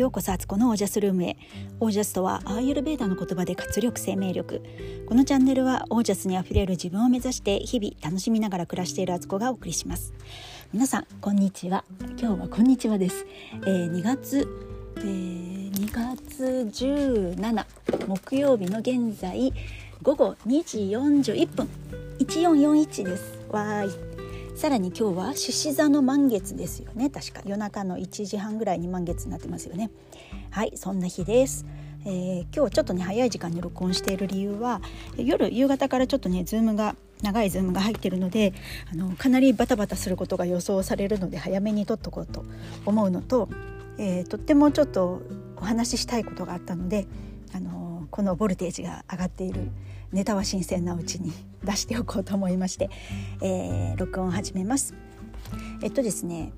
ようこそアツコのオージャスルームへ。オージャスとはアーユルベーダの言葉で活力生命力。このチャンネルはオージャスにあふれる自分を目指して日々楽しみながら暮らしているアツコがお送りします。皆さんこんにちは。今日はこんにちはです、えー、2月、えー、2月17木曜日の現在午後2時41分。1441です。わーい。さらに今日は獅子座の満月ですよね。確か。夜中の1時半ぐらいに満月になってますよね。はいそんな日です。えー、今日ちょっとね早い時間に録音している理由は夜夕方からちょっとねズームが長いズームが入ってるのであのかなりバタバタすることが予想されるので早めに撮っとこうと思うのと、えー、とってもちょっとお話ししたいことがあったのであのこのボルテージが上がっているネタは新鮮なうちに出しておこうと思いまして、えー、録音を始めます。えっとですね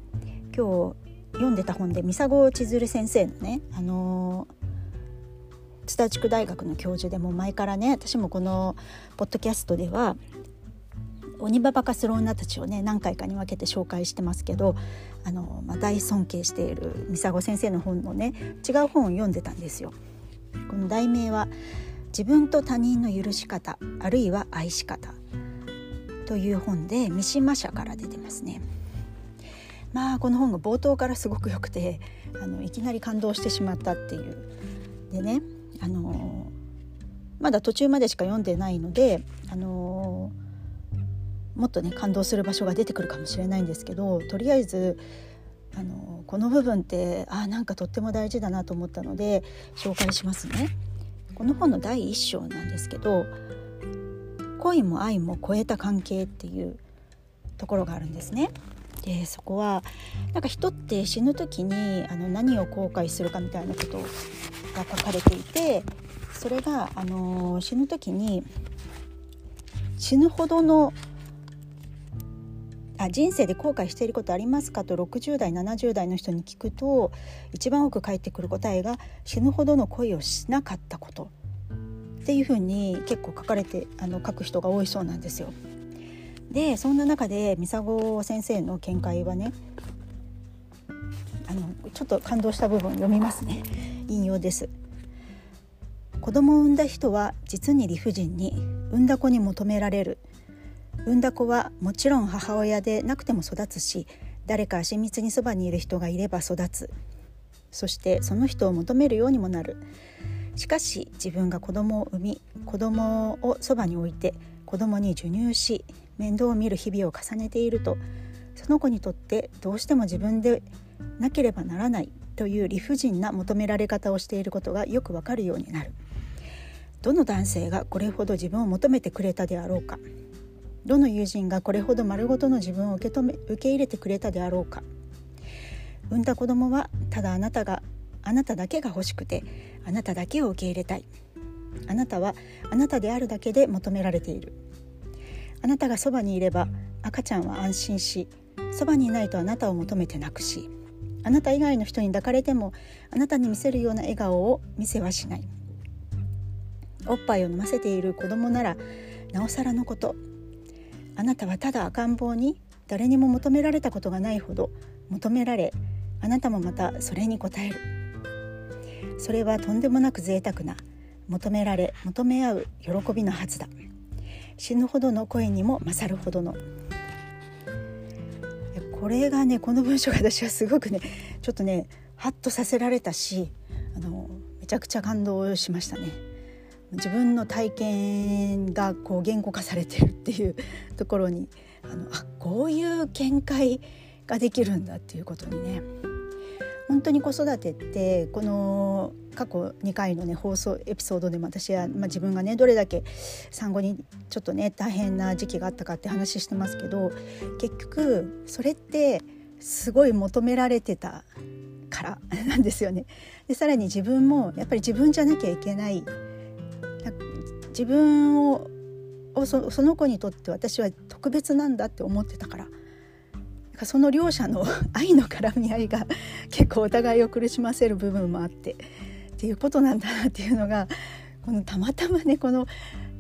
今日読んでた本で三佐千鶴先生のねあの津田地区大学の教授でも前からね私もこのポッドキャストでは鬼ババカスローナたちをね何回かに分けて紹介してますけどあの、まあ、大尊敬している三佐先生の本のね違う本を読んでたんですよ。この題名は自分と他人の許し方あるいは愛し方という本で三島社から出てますね。まあこの本が冒頭からすごく良くてあのいきなり感動してしまったっていう。でねあのまだ途中までしか読んでないのであのもっとね感動する場所が出てくるかもしれないんですけどとりあえずあのこの部分ってあなんかとっても大事だなと思ったので紹介しますね。この本の第1章なんですけど恋も愛も超えた関係っていうところがあるんですね。でそこはなんか人って死ぬ時にあの何を後悔するかみたいなことが書かれていてそれがあの死ぬ時に死ぬほどのあ人生で後悔していることありますかと60代70代の人に聞くと一番多く返ってくる答えが死ぬほどの恋をしなかったこと。っていうふうに結構書かれてあの書く人が多いそうなんですよ。でそんな中でミサゴ先生の見解はねあのちょっと感動した部分読みますね。引用です子供を産んだ人は実に理不尽に産んだ子に求められる。産んだ子はもちろん母親でなくても育つし誰か親密にそばにいる人がいれば育つ。そしてその人を求めるようにもなる。しかし自分が子供を産み子供をそばに置いて子供に授乳し面倒を見る日々を重ねているとその子にとってどうしても自分でなければならないという理不尽な求められ方をしていることがよくわかるようになる。どの男性がこれほど自分を求めてくれたであろうか。どの友人がこれほど丸ごとの自分を受け止め受け入れてくれたであろうか。産んだ子供はただあなたがあなただけが欲しくてあなただけを受け入れたい。あなたはあなたであるだけで求められている。あなたがそばにいれば赤ちゃんは安心しそばにいないとあなたを求めて泣くしあなた以外の人に抱かれてもあなたに見せるような笑顔を見せはしない。おっぱいを飲ませている子供ならなおさらのことあなたはただ赤ん坊に誰にも求められたことがないほど求められあなたもまたそれに応える。それはとんでもなく贅沢な求められ求め合う喜びのはずだ。死ぬほどの声にも勝るほどの。これがねこの文章が私はすごくねちょっとねハッとさせられたしあのめちゃくちゃ感動しましたね。自分の体験がこう言語化されてるっていうところにあのあこういう見解ができるんだっていうことにね本当に子育てってこの過去2回のね放送エピソードでも私は、まあ、自分がねどれだけ産後にちょっとね大変な時期があったかって話してますけど結局それってすごい求められてたからなんですよね。でさらに自分もやっぱり自分じゃなきゃいけない自分をその子にとって私は特別なんだって思ってたから。その両者の愛の絡み合いが結構お互いを苦しませる部分もあって。っていうことなんだなっていうのがこのたまたまねこの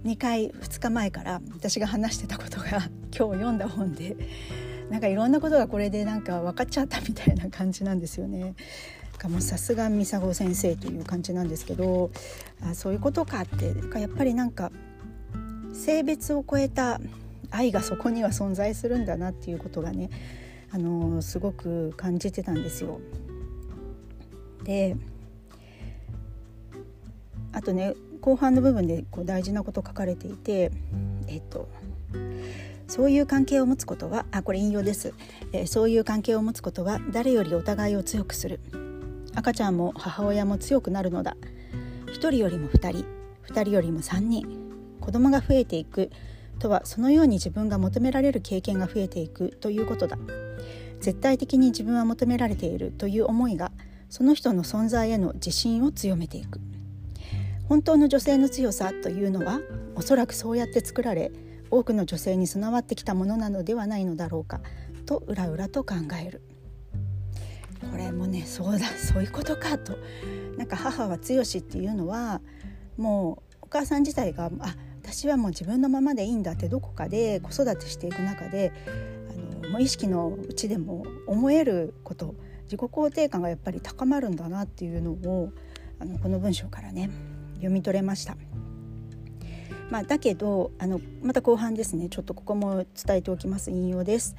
2回2日前から私が話してたことが今日読んだ本で。なんかいろんなことがこれでなんか分かっちゃったみたいな感じなんですよね。かもさすが美佐子先生という感じなんですけどあそういうことかってやっぱりなんか性別を超えた愛がそこには存在するんだなっていうことがねあのすごく感じてたんですよ。であとね後半の部分でこう大事なこと書かれていてえっとそういう関係を持つことはあこれ引用です、えー、そういう関係を持つことは誰よりお互いを強くする赤ちゃんも母親も強くなるのだ。1人よりも2人2人よりも3人子供が増えていくとはそのように自分が求められる経験が増えていくということだ。絶対的に自分は求められているという思いがその人の存在への自信を強めていく。本当の女性の強さというのはおそらくそうやって作られ多くの女性に備わってきたものなのではないのだろうかと裏々と考える。これもねそうだ そういうことかと。なんか母は強しっていうのはもうお母さん自体があ私はもう自分のままでいいんだってどこかで子育てしていく中であの無意識のうちでも思えること。自己肯定感がやっぱり高まるんだなっていうのをあのこの文章からね読み取れました。まあ、だけどあのまた後半ですね。ちょっとここも伝えておきます。引用です。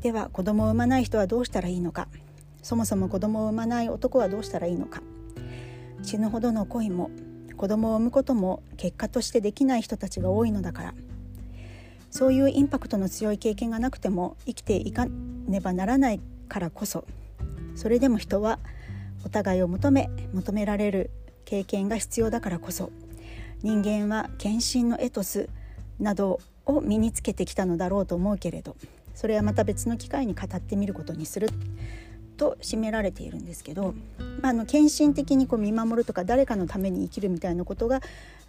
では子供を産まない人はどうしたらいいのか。そもそも子供を産まない男はどうしたらいいのか。死ぬほどの恋も子供を産むことも結果としてできない人たちが多いのだから。そういうインパクトの強い経験がなくても生きていかねばならないからこそそれでも人はお互いを求め求められる経験が必要だからこそ人間は献身のエトスなどを身につけてきたのだろうと思うけれどそれはまた別の機会に語ってみることにする。と締められているんですけど、まあ、あの献身的にこう見守るとか誰かのために生きるみたいなことが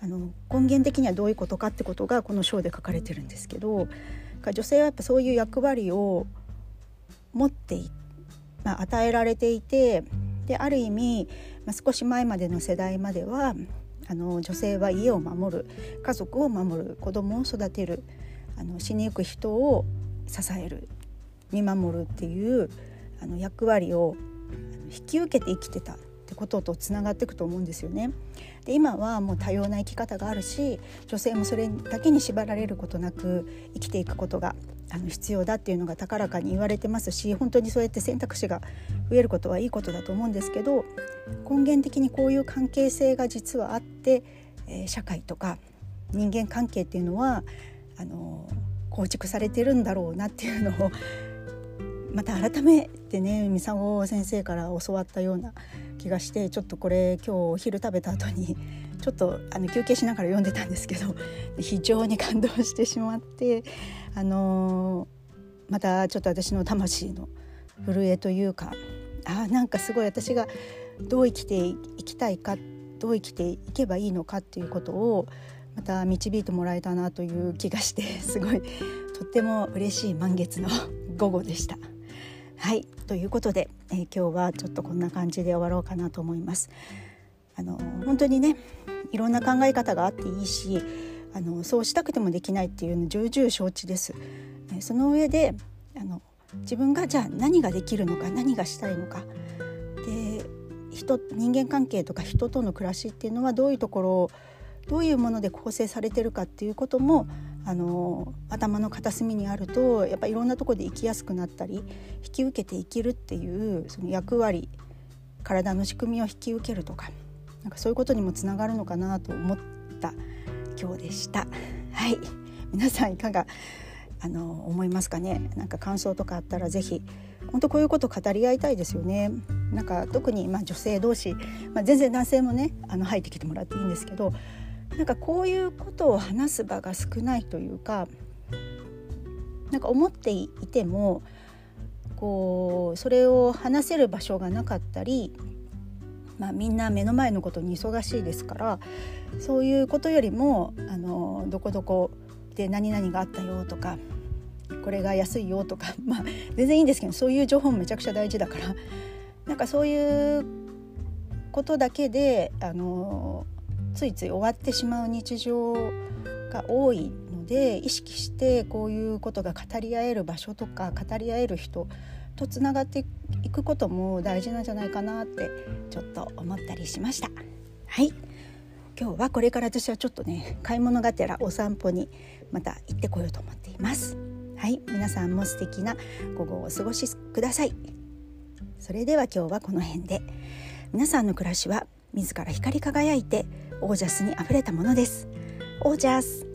あの根源的にはどういうことかってことがこの章で書かれてるんですけど女性はやっぱそういう役割を持って、まあ、与えられていてである意味、まあ、少し前までの世代まではあの女性は家を守る家族を守る子供を育てるあの死にゆく人を支える見守るっていうあの役割を引き受けて生きてたってこととつながっていくと思うんですよね。で今はもう多様な生き方があるし女性もそれだけに縛られることなく生きていくことがあの必要だっていうのが高らかに言われてますし本当にそうやって選択肢が増えることはいいことだと思うんですけど根源的にこういう関係性が実はあって、えー、社会とか人間関係っていうのはあの構築されてるんだろうなっていうのをまた改めてね美佐子先生から教わったような気がしてちょっとこれ今日お昼食べた後にちょっとあの休憩しながら読んでたんですけど 非常に感動してしまってあのー、またちょっと私の魂の震えというかあなんかすごい私がどう生きていきたいかどう生きていけばいいのかっていうことをまた導いてもらえたなという気がしてすごいとっても嬉しい満月の午後でした。はいということで、えー、今日はちょっとこんな感じで終わろうかなと思います。あの本当にねいろんな考え方があっていいしあのそうしたくてもできないっていうの重々承知です。その上であの自分がじゃあ何ができるのか何がしたいのかで人人間関係とか人との暮らしっていうのはどういうところをどういうもので構成されてるかっていうこともあの頭の片隅にあるとやっぱいろんなとこで生きやすくなったり引き受けて生きるっていうその役割体の仕組みを引き受けるとかなんかそういうことにもつながるのかなと思った今日でした。はい。皆さんいかがあの思いますかね？なんか感想とかあったら是非本当こういうこと語り合いたいですよね。なんか特にま女性同士、まあ、全然男性もねあの入ってきてもらっていいんですけどなんかこういうことを話す場が少ないというかなんか思っていてもこうそれを話せる場所がなかったり、まあ、みんな目の前のことに忙しいですからそういうことよりもあのどこどこで何々があったよとかこれが安いよとか、まあ、全然いいんですけどそういう情報もめちゃくちゃ大事だからなんかそういうことだけであのついつい終わってしまう日常が多いので意識してこういうことが語り合える場所とか語り合える人とつながっていくことも大事なんじゃないかなってちょっと思ったりしました。はい。今日はこれから私はちょっとね買い物がてらお散歩にまた行ってこようと思っています。はい。皆さんも素敵な午後をお過ごしください。それでは今日はこの辺で。皆さんの暮らしは自ら光り輝いてオージャスにあふれたものです。オージャス。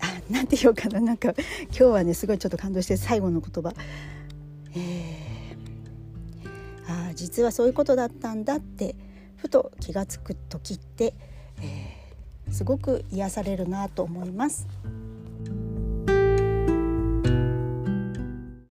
あなんて言おうかな。なんか今日はねすごいちょっと感動して最後の言葉。えー、あ実はそういうことだったんだってふと気が付く時って、えー、すごく癒されるなと思います。